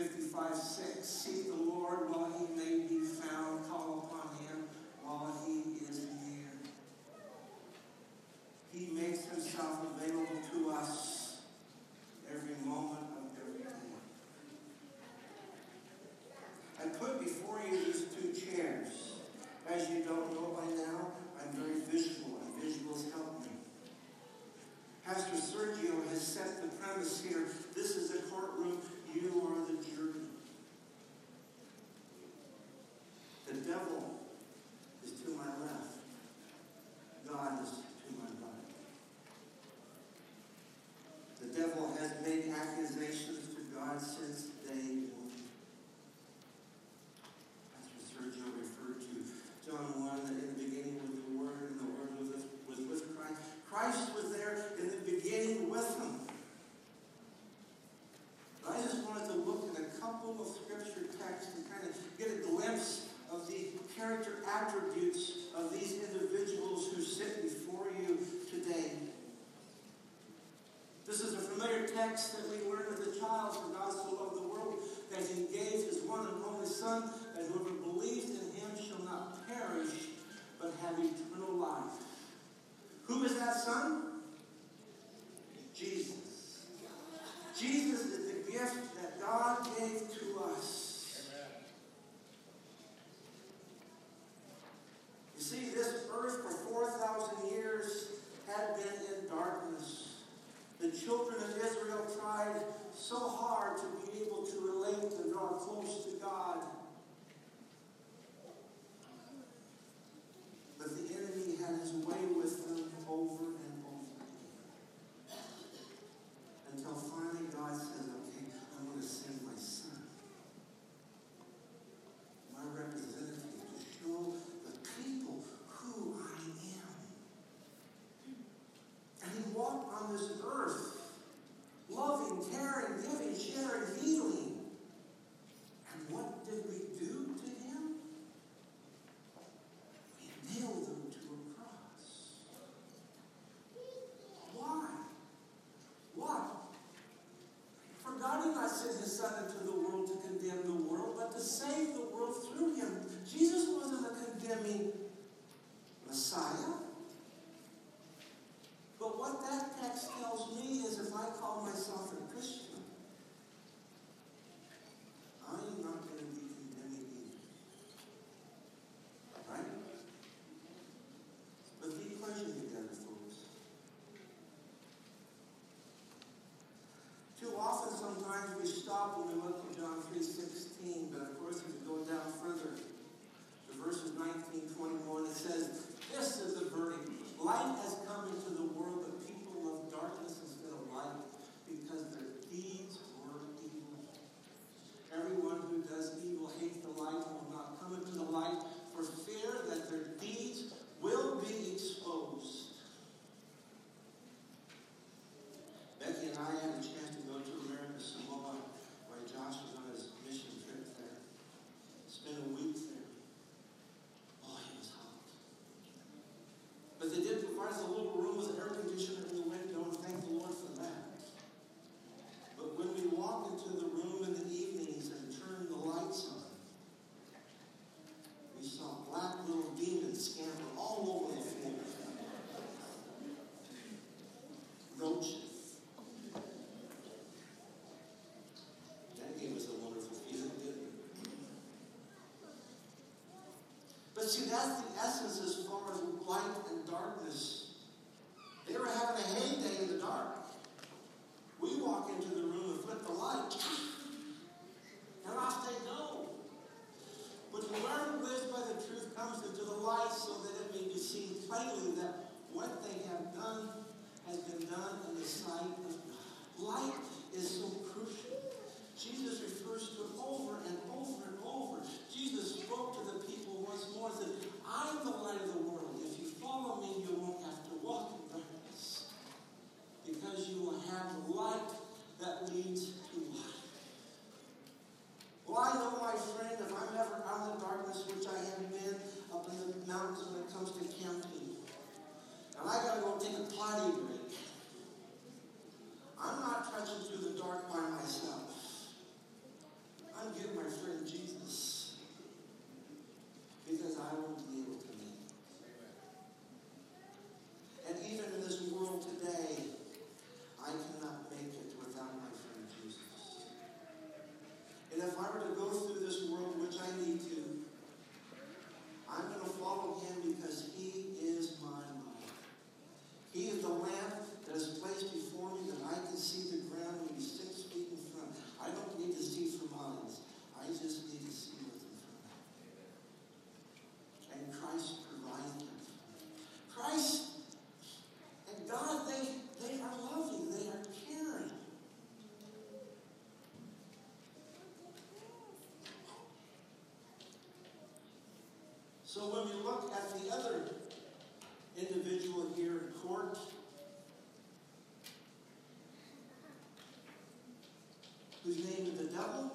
55 6. Seek the Lord while he may be found. Call upon him while he is near. He makes himself available. Jesus is the gift that God gave to us. But see, that's the essence as far as light and darkness. They were having a heyday in the dark. We walk into the room and flip the light. And off they go. But to learn lives by the truth comes into the light so that it may be seen plainly that what they have done has been done in the sight of God. Light is so crucial. Jesus refers to it over and over and over. Jesus spoke to the more than I'm the light of the world. If you follow me, you won't have to walk in darkness because you will have light that leads to life. Well, I know, my friend, if I'm ever out in darkness, which I have been up in the mountains when it comes to camping, and I gotta go take a potty break. So when we look at the other individual here in court, whose name is the devil,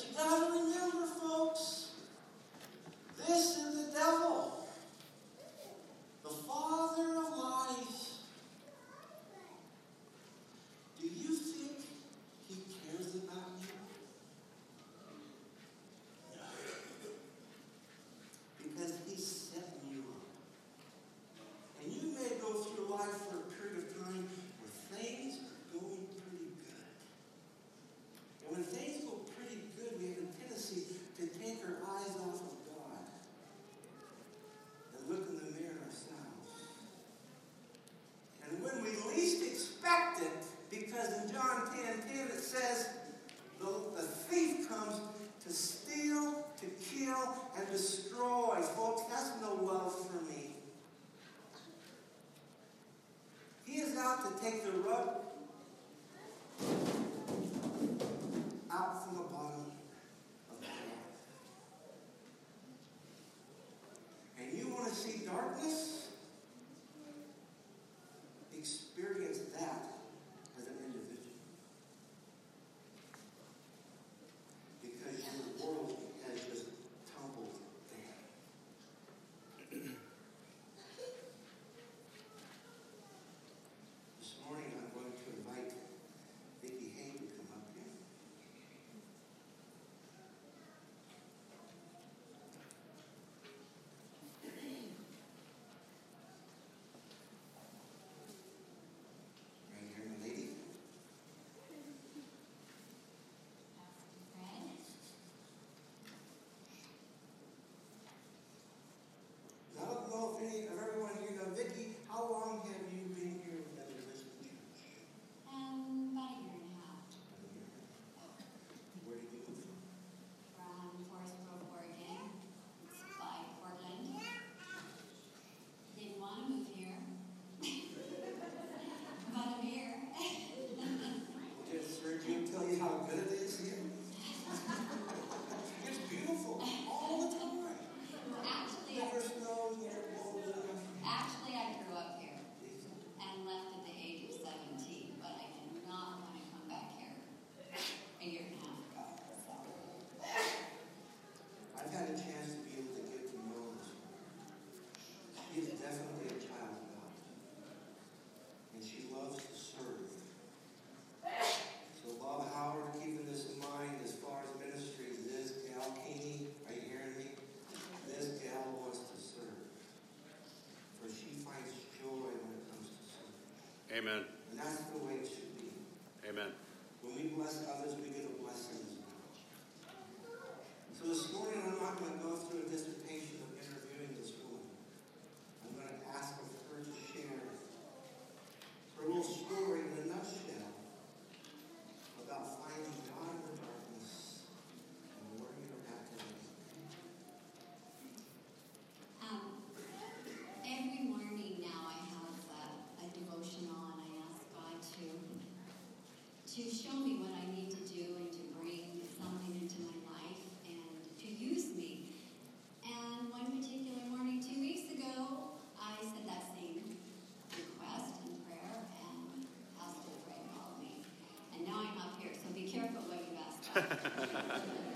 But you gotta Amen. to show me what I need to do and to bring something into my life and to use me. And one particular morning, two weeks ago, I said that same request and prayer and asked to pray and follow me. And now I'm up here, so be careful what you ask.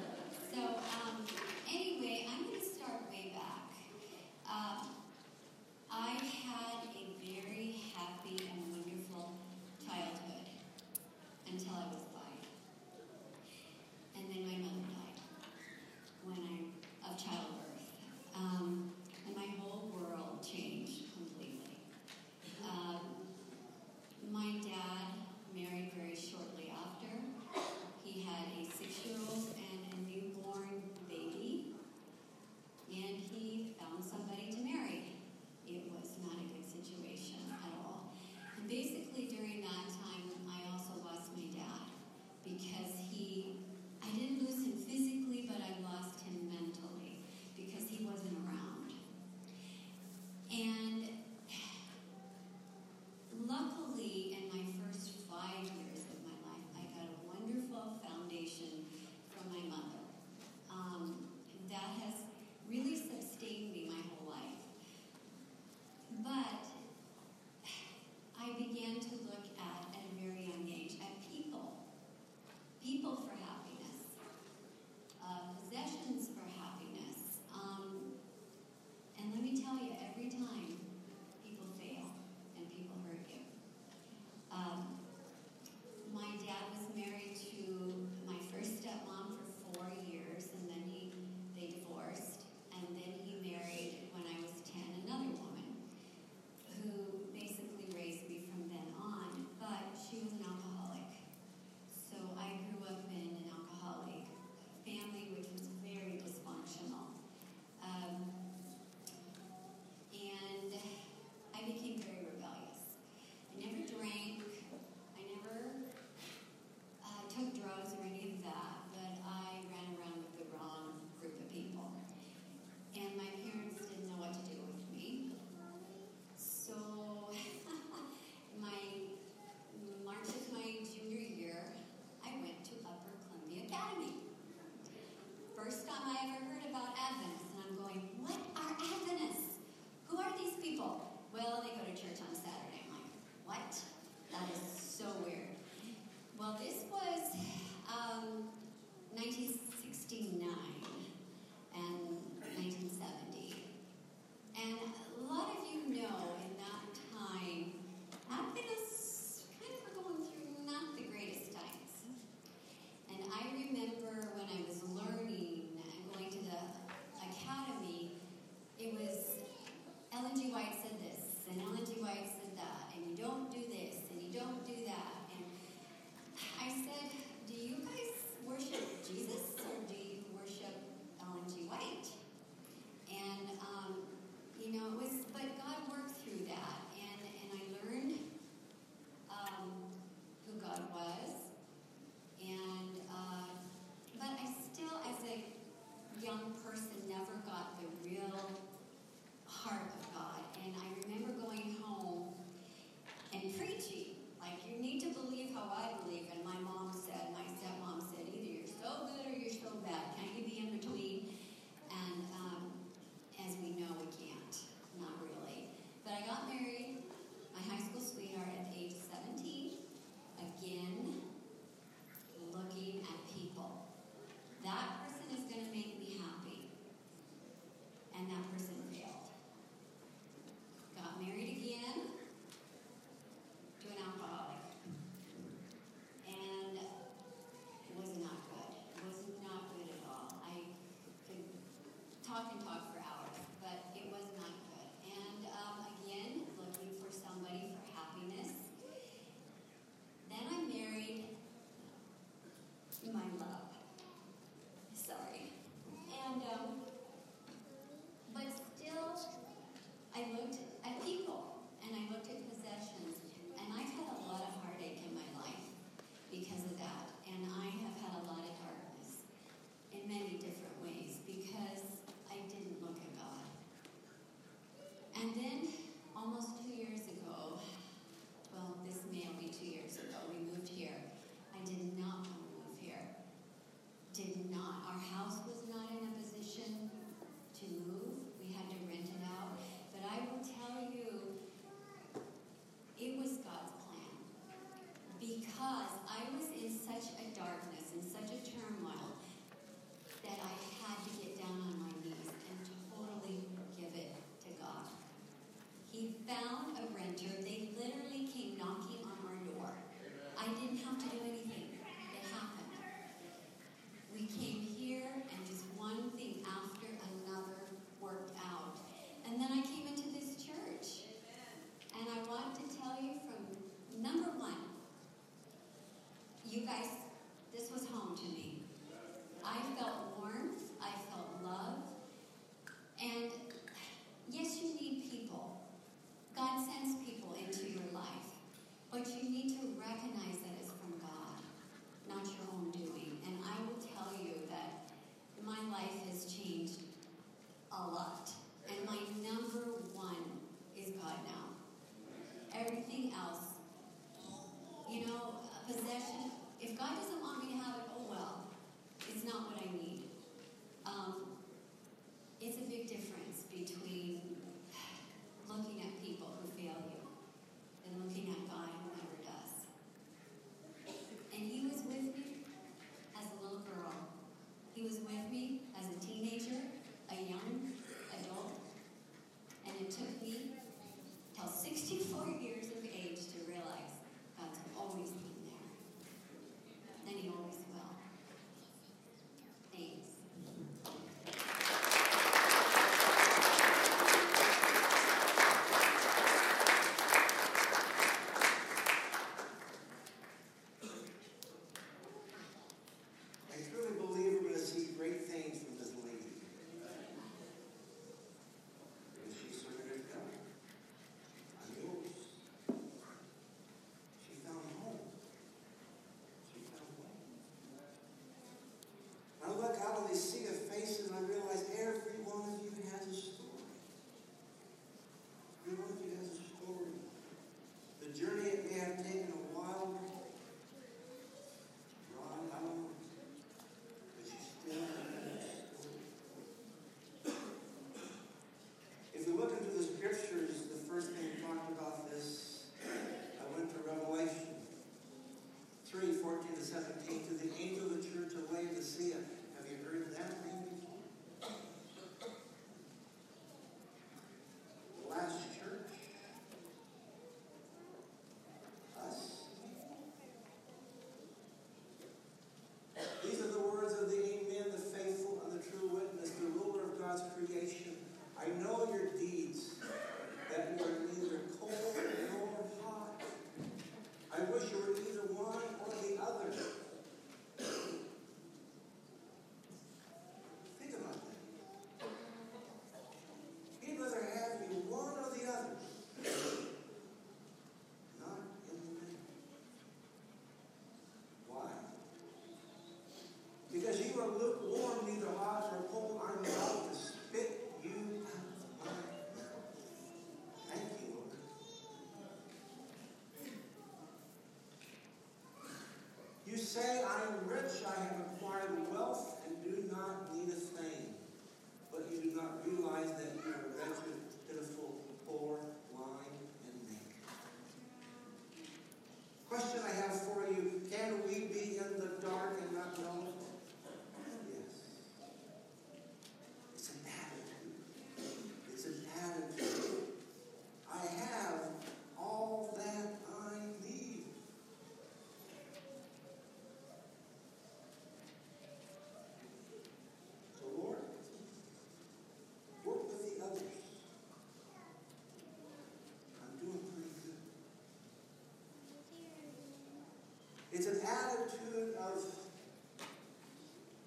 It's an attitude of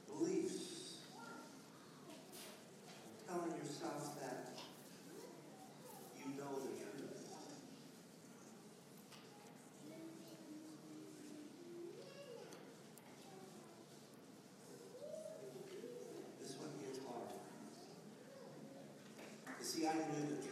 beliefs. Telling yourself that you know the truth. This one gets hard. You see, I knew the truth.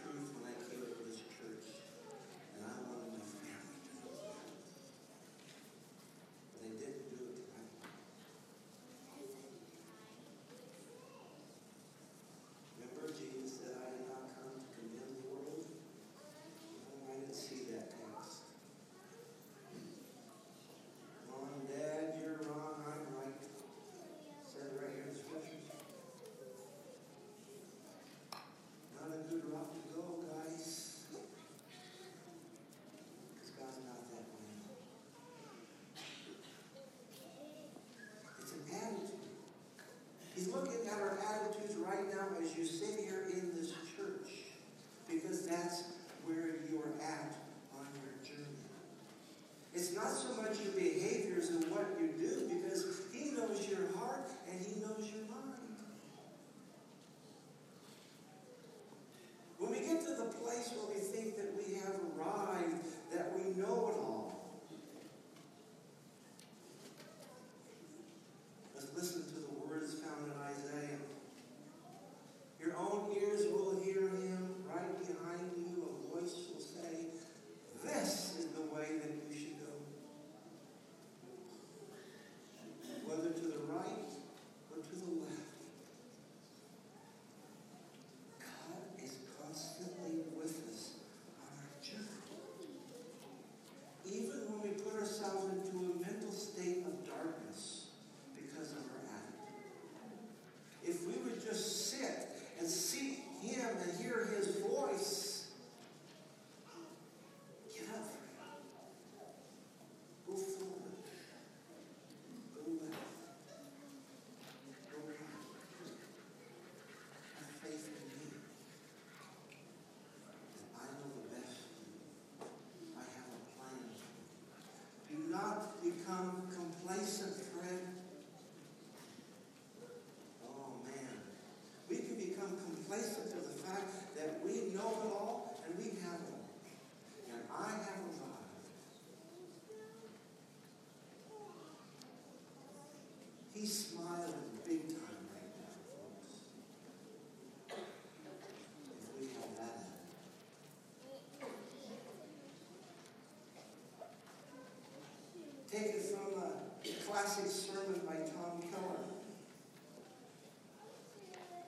A classic sermon by Tom Keller.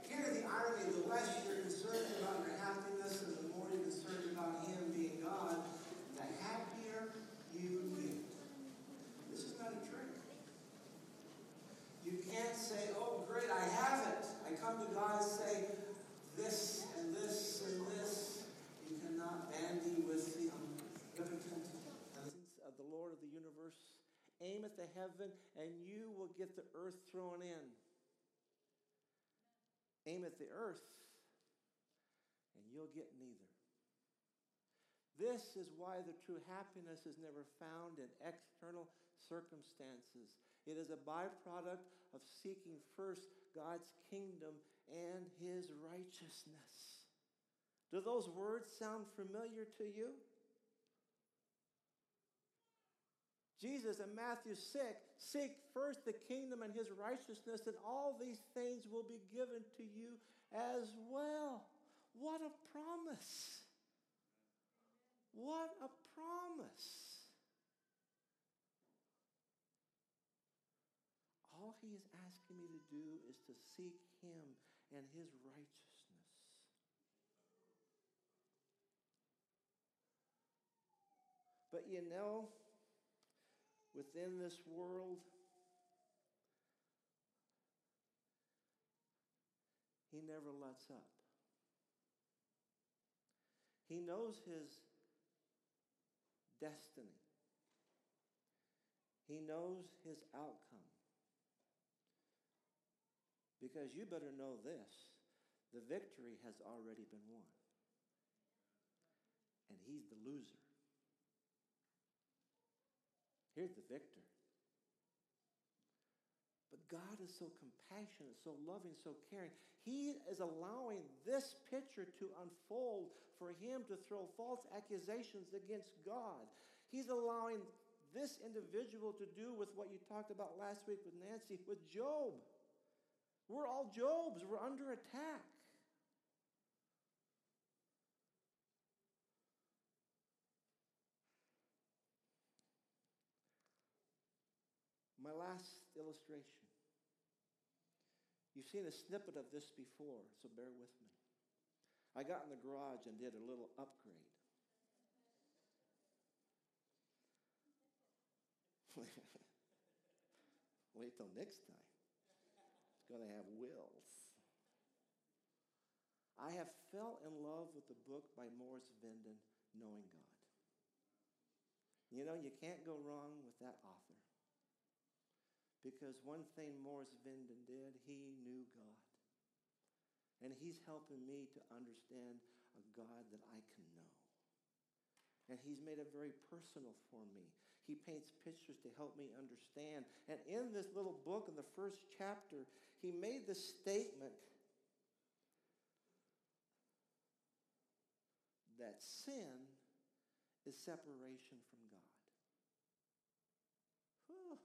Here, the irony of the less you're concerned about your happiness and the more you're concerned about Him being God, the happier you get. This is not a trick. You can't say, oh, great, I have it. I come to God and say, this and this and this. You cannot bandy with the omnipotent of the Lord of the universe. Aim at the heaven, and you will get the earth thrown in. Aim at the earth, and you'll get neither. This is why the true happiness is never found in external circumstances. It is a byproduct of seeking first God's kingdom and his righteousness. Do those words sound familiar to you? Jesus in Matthew 6 seek first the kingdom and his righteousness, and all these things will be given to you as well. What a promise! What a promise! All he is asking me to do is to seek him and his righteousness. But you know, within this world, he never lets up. He knows his destiny. He knows his outcome. Because you better know this the victory has already been won. And he's the loser. Here's the victor. But God is so compassionate, so loving, so caring. He is allowing this picture to unfold for him to throw false accusations against God. He's allowing this individual to do with what you talked about last week with Nancy, with Job. We're all Jobs, we're under attack. My last illustration. You've seen a snippet of this before, so bear with me. I got in the garage and did a little upgrade. Wait till next time. It's going to have wills. I have fell in love with the book by Morris Venden, Knowing God. You know, you can't go wrong with that author. Because one thing Morris Venden did, he knew God. And he's helping me to understand a God that I can know. And he's made it very personal for me. he paints pictures to help me understand. And in this little book, in the first chapter, he made the statement that sin is separation from God. Oh,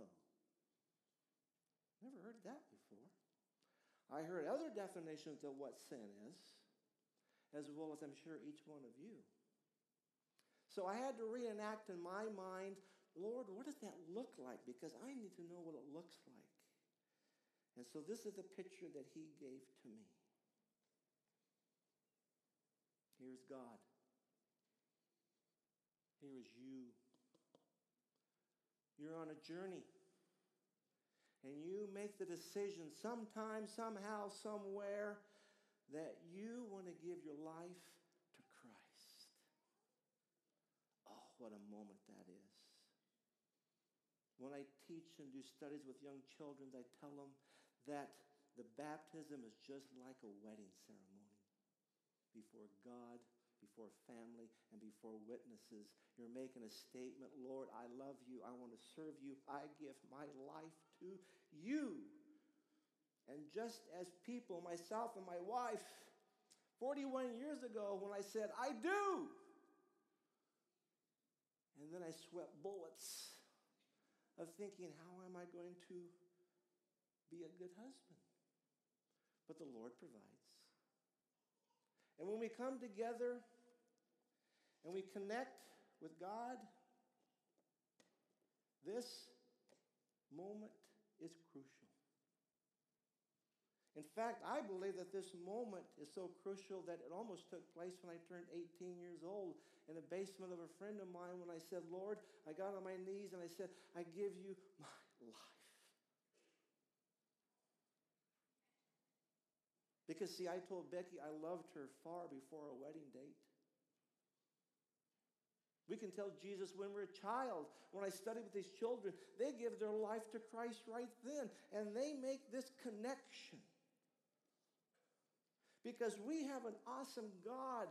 never heard that before. I heard other definitions of what sin is, as well as I'm sure each one of you. So I had to reenact in my mind, Lord, what does that look like? Because I need to know what it looks like. And so this is the picture that he gave to me. Here's God. Here is you. You're on a journey. And you make the decision sometime, somehow, somewhere that you want to give your life to Christ. Oh, what a moment that is. When I teach and do studies with young children, I tell them that the baptism is just like a wedding ceremony before God, before family, and before witnesses. You're making a statement Lord, I love you. I want to serve you. I give my life to you. And just as people, myself and my wife, 41 years ago, when I said, I do, and then I sweat bullets of thinking, how am I going to be a good husband? But the Lord provides. And when we come together and we connect with God, this moment is crucial. In fact, I believe that this moment is so crucial that it almost took place when I turned 18 years old in the basement of a friend of mine when I said, Lord, I got on my knees and I said, I give you my life. Because, see, I told Becky I loved her far before our wedding date. We can tell Jesus when we're a child. When I study with these children, they give their life to Christ right then, and they make this connection. Because we have an awesome God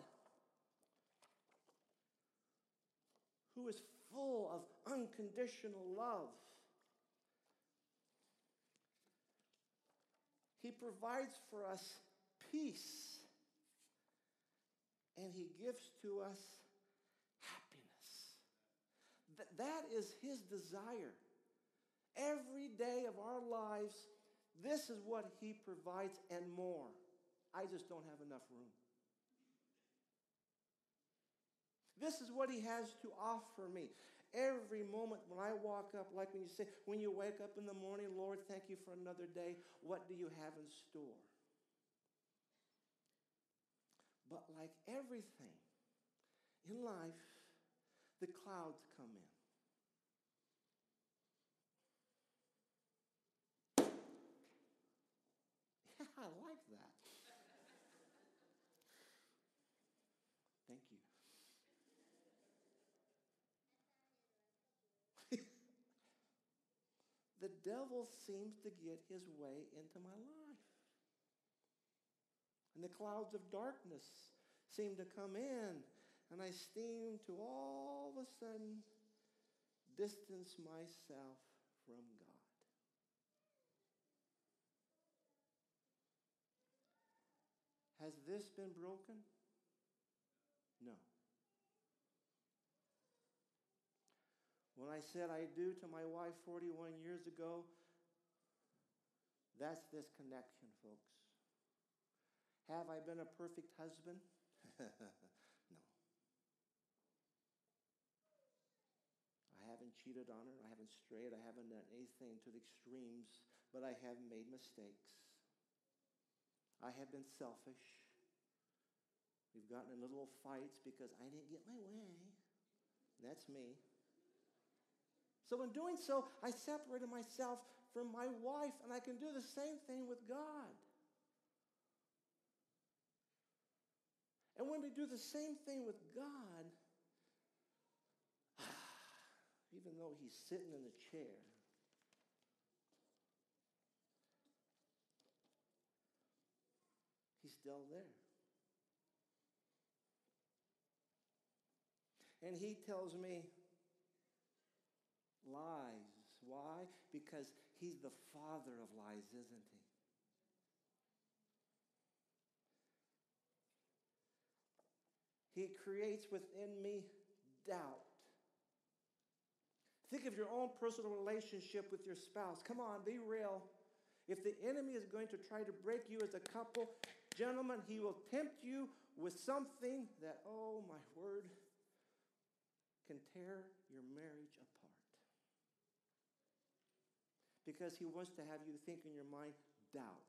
who is full of unconditional love. He provides for us peace, and He gives to us. Th- that is His desire. Every day of our lives, this is what He provides and more. I just don't have enough room. This is what he has to offer me. Every moment when I walk up, like when you say, when you wake up in the morning, Lord, thank you for another day. What do you have in store? But like everything in life, the clouds come in. Yeah, I like that. Thank you. The devil seems to get his way into my life. And the clouds of darkness seem to come in, and I seem to all of a sudden distance myself from God. Has this been broken? No. When I said I do to my wife 41 years ago, that's this connection, folks. Have I been a perfect husband? no. I haven't cheated on her. I haven't strayed. I haven't done anything to the extremes, but I have made mistakes. I have been selfish. We've gotten in little fights because I didn't get my way. That's me. So, in doing so, I separated myself from my wife, and I can do the same thing with God. And when we do the same thing with God, even though He's sitting in the chair, He's still there. And he tells me, Because he's the father of lies, isn't he? He creates within me doubt. Think of your own personal relationship with your spouse. Come on, be real. If the enemy is going to try to break you as a couple, gentlemen, he will tempt you with something that, oh my word, can tear your marriage apart. Because he wants to have you think in your mind doubt,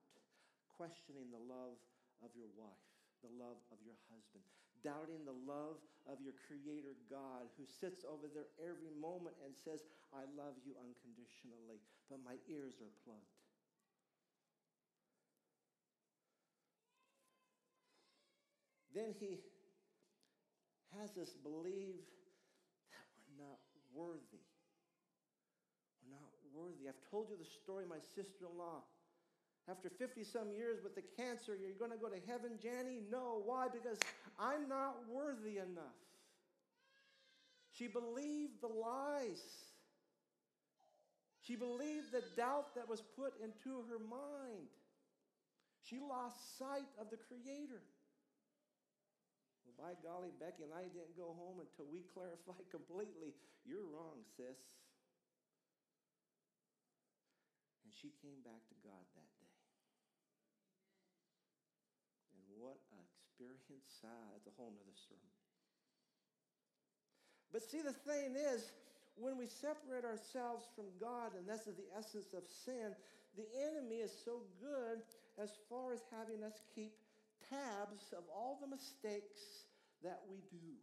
questioning the love of your wife, the love of your husband, doubting the love of your creator God who sits over there every moment and says, I love you unconditionally, but my ears are plugged. Then he has us believe that we're not worthy. Worthy. I've told you the story, of my sister in law. After 50 some years with the cancer, you're going to go to heaven, Janny? No. Why? Because I'm not worthy enough. She believed the lies. She believed the doubt that was put into her mind. She lost sight of the Creator. Well, by golly, Becky and I didn't go home until we clarified completely you're wrong, sis. And she came back to God that day. And what an experience. Ah, that's a whole nother sermon. But see, the thing is, when we separate ourselves from God, and that's the essence of sin, the enemy is so good as far as having us keep tabs of all the mistakes that we do.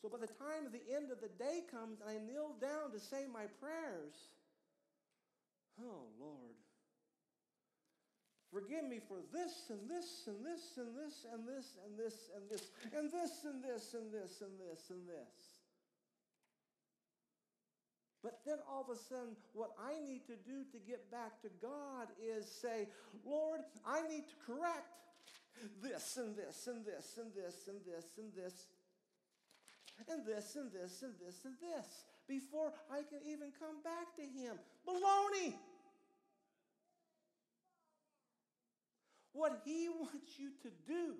So by the time the end of the day comes and I kneel down to say my prayers, oh Lord, forgive me for this and this and this and this and this and this and this and this and this and this and this and this. But then all of a sudden, what I need to do to get back to God is say, Lord, I need to correct this and this and this and this and this and this and this and this and this and this before I can even come back to Him. Baloney! What He wants you to do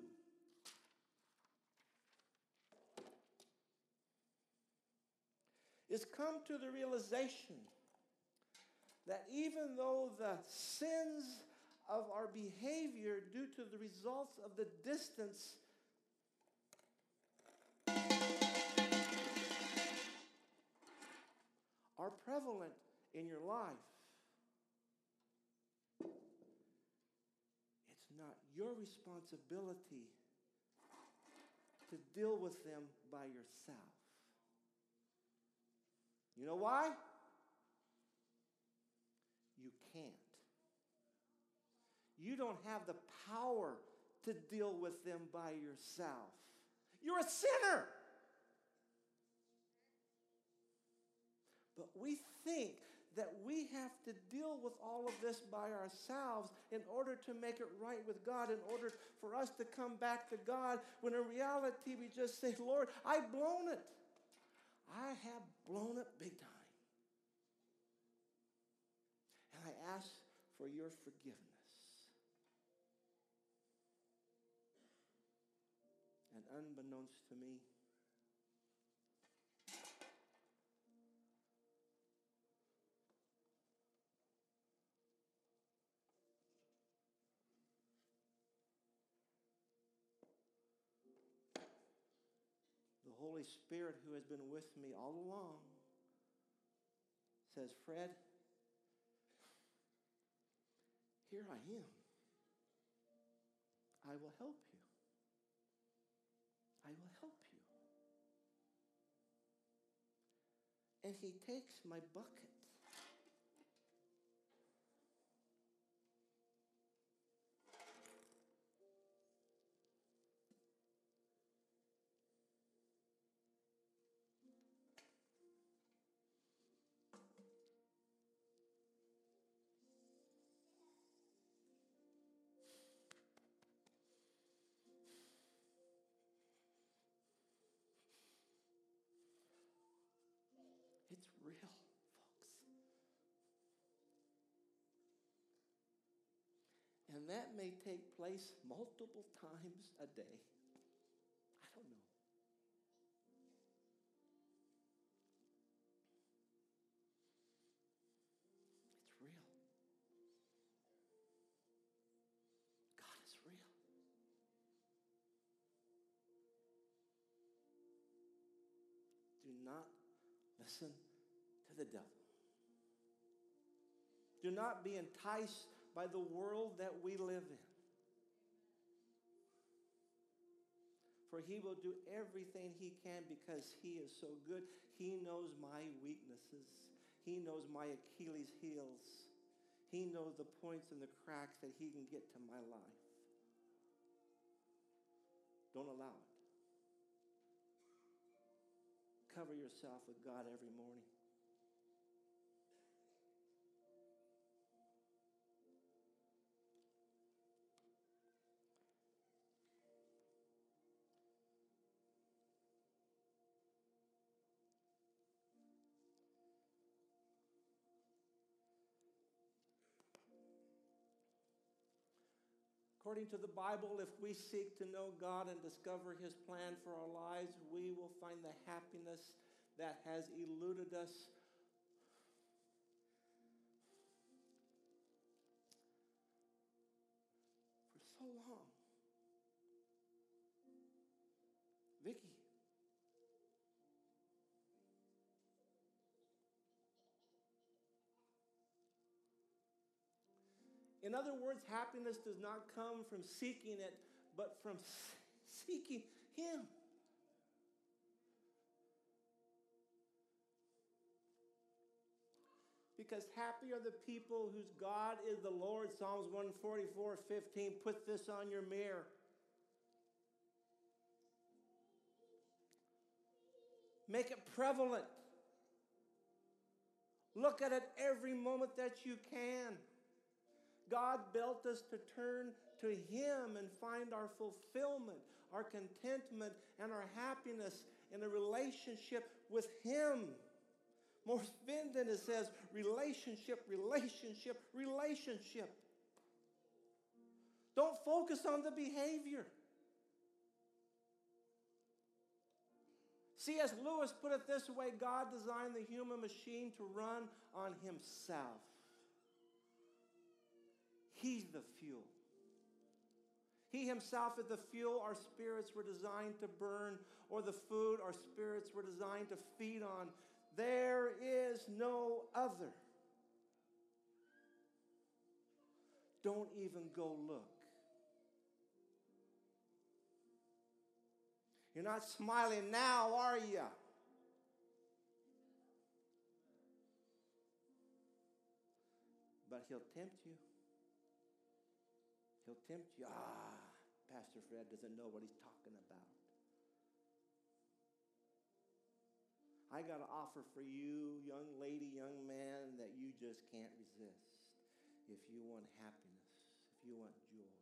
is come to the realization that even though the sins of our behavior due to the results of the distance are prevalent in your life, it's not your responsibility to deal with them by yourself. You know why? You can't. You don't have the power to deal with them by yourself. You're a sinner. But we think that we have to deal with all of this by ourselves in order to make it right with God, in order for us to come back to God, when in reality we just say, Lord, I've blown it. I have blown it big time. And I ask for your forgiveness. And unbeknownst to me, Holy Spirit, who has been with me all along, says, Fred, here I am. I will help you. I will help you. And he takes my bucket. Real, folks. And that may take place multiple times a day. I don't know. It's real. God is real. Do not listen the devil. Do not be enticed by the world that we live in. For he will do everything he can because he is so good. He knows my weaknesses, he knows my Achilles' heels, he knows the points and the cracks that he can get to my life. Don't allow it. Cover yourself with God every morning. According to the Bible, if we seek to know God and discover His plan for our lives, we will find the happiness that has eluded us In other words, happiness does not come from seeking it, but from seeking Him. Because happy are the people whose God is the Lord. Psalms 144 15. Put this on your mirror. Make it prevalent. Look at it every moment that you can. God built us to turn to Him and find our fulfillment, our contentment, and our happiness in a relationship with Him. More than it says relationship, relationship, relationship. Don't focus on the behavior. C.S. Lewis put it this way God designed the human machine to run on Himself. He's the fuel. He himself is the fuel our spirits were designed to burn, or the food our spirits were designed to feed on. There is no other. Don't even go look. You're not smiling now, are you? But he'll tempt you. He'll tempt you. Ah, Pastor Fred doesn't know what he's talking about. I got an offer for you, young lady, young man, that you just can't resist if you want happiness, if you want joy.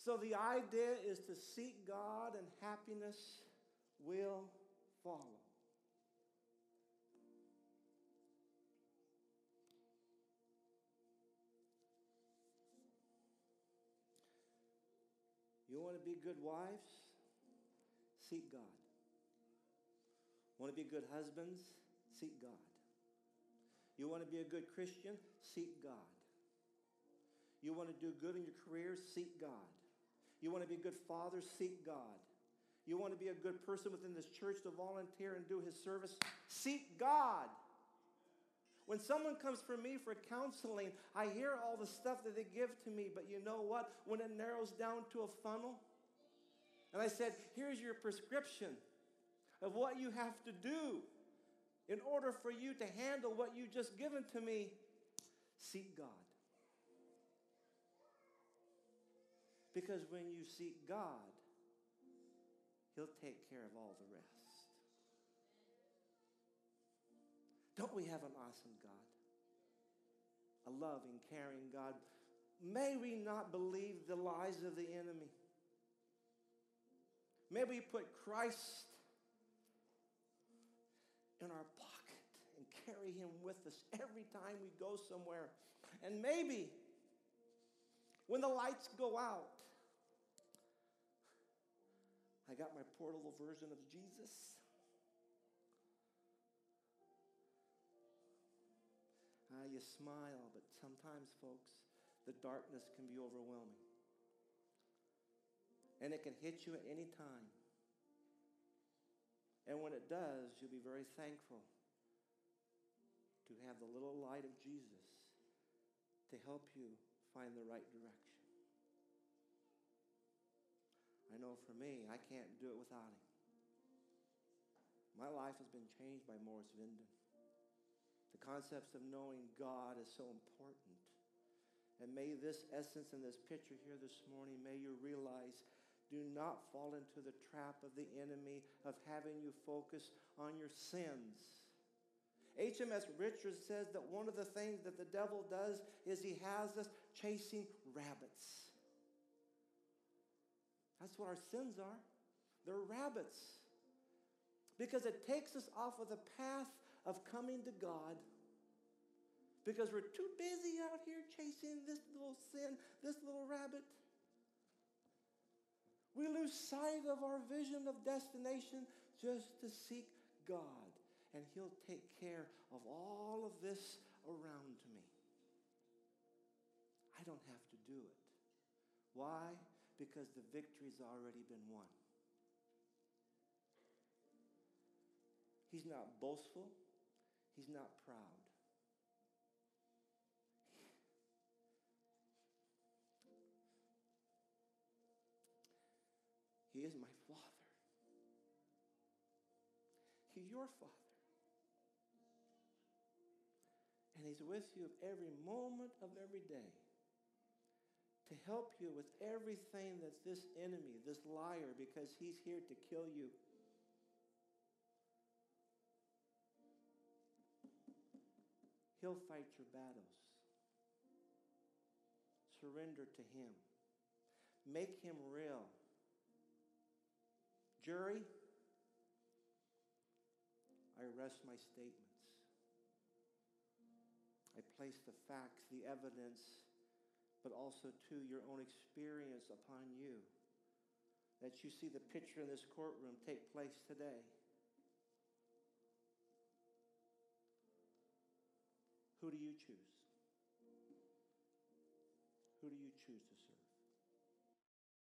So the idea is to seek God, and happiness will follow. You want to be good wives? Seek God. Want to be good husbands? Seek God. You want to be a good Christian? Seek God. You want to do good in your career? Seek God. You want to be a good father? Seek God. You want to be a good person within this church to volunteer and do his service? Seek God. When someone comes for me for counseling, I hear all the stuff that they give to me, but you know what? When it narrows down to a funnel, and I said, here's your prescription of what you have to do in order for you to handle what you just given to me, seek God. Because when you seek God, He'll take care of all the rest. Don't we have an awesome God? A loving, caring God. May we not believe the lies of the enemy. May we put Christ in our pocket and carry him with us every time we go somewhere. And maybe when the lights go out, I got my portable version of Jesus. You smile, but sometimes, folks, the darkness can be overwhelming. And it can hit you at any time. And when it does, you'll be very thankful to have the little light of Jesus to help you find the right direction. I know for me, I can't do it without him. My life has been changed by Morris Venden. Concepts of knowing God is so important. And may this essence in this picture here this morning, may you realize do not fall into the trap of the enemy of having you focus on your sins. HMS Richards says that one of the things that the devil does is he has us chasing rabbits. That's what our sins are. They're rabbits. Because it takes us off of the path of coming to God because we're too busy out here chasing this little sin, this little rabbit. We lose sight of our vision of destination just to seek God, and He'll take care of all of this around me. I don't have to do it. Why? Because the victory's already been won. He's not boastful. He's not proud. He is my Father. He's your Father. And He's with you every moment of every day to help you with everything that this enemy, this liar, because he's here to kill you. He'll fight your battles. Surrender to Him. Make Him real. Jury, I rest my statements. I place the facts, the evidence, but also, to your own experience upon you. That you see the picture in this courtroom take place today. Who do you choose? Who do you choose?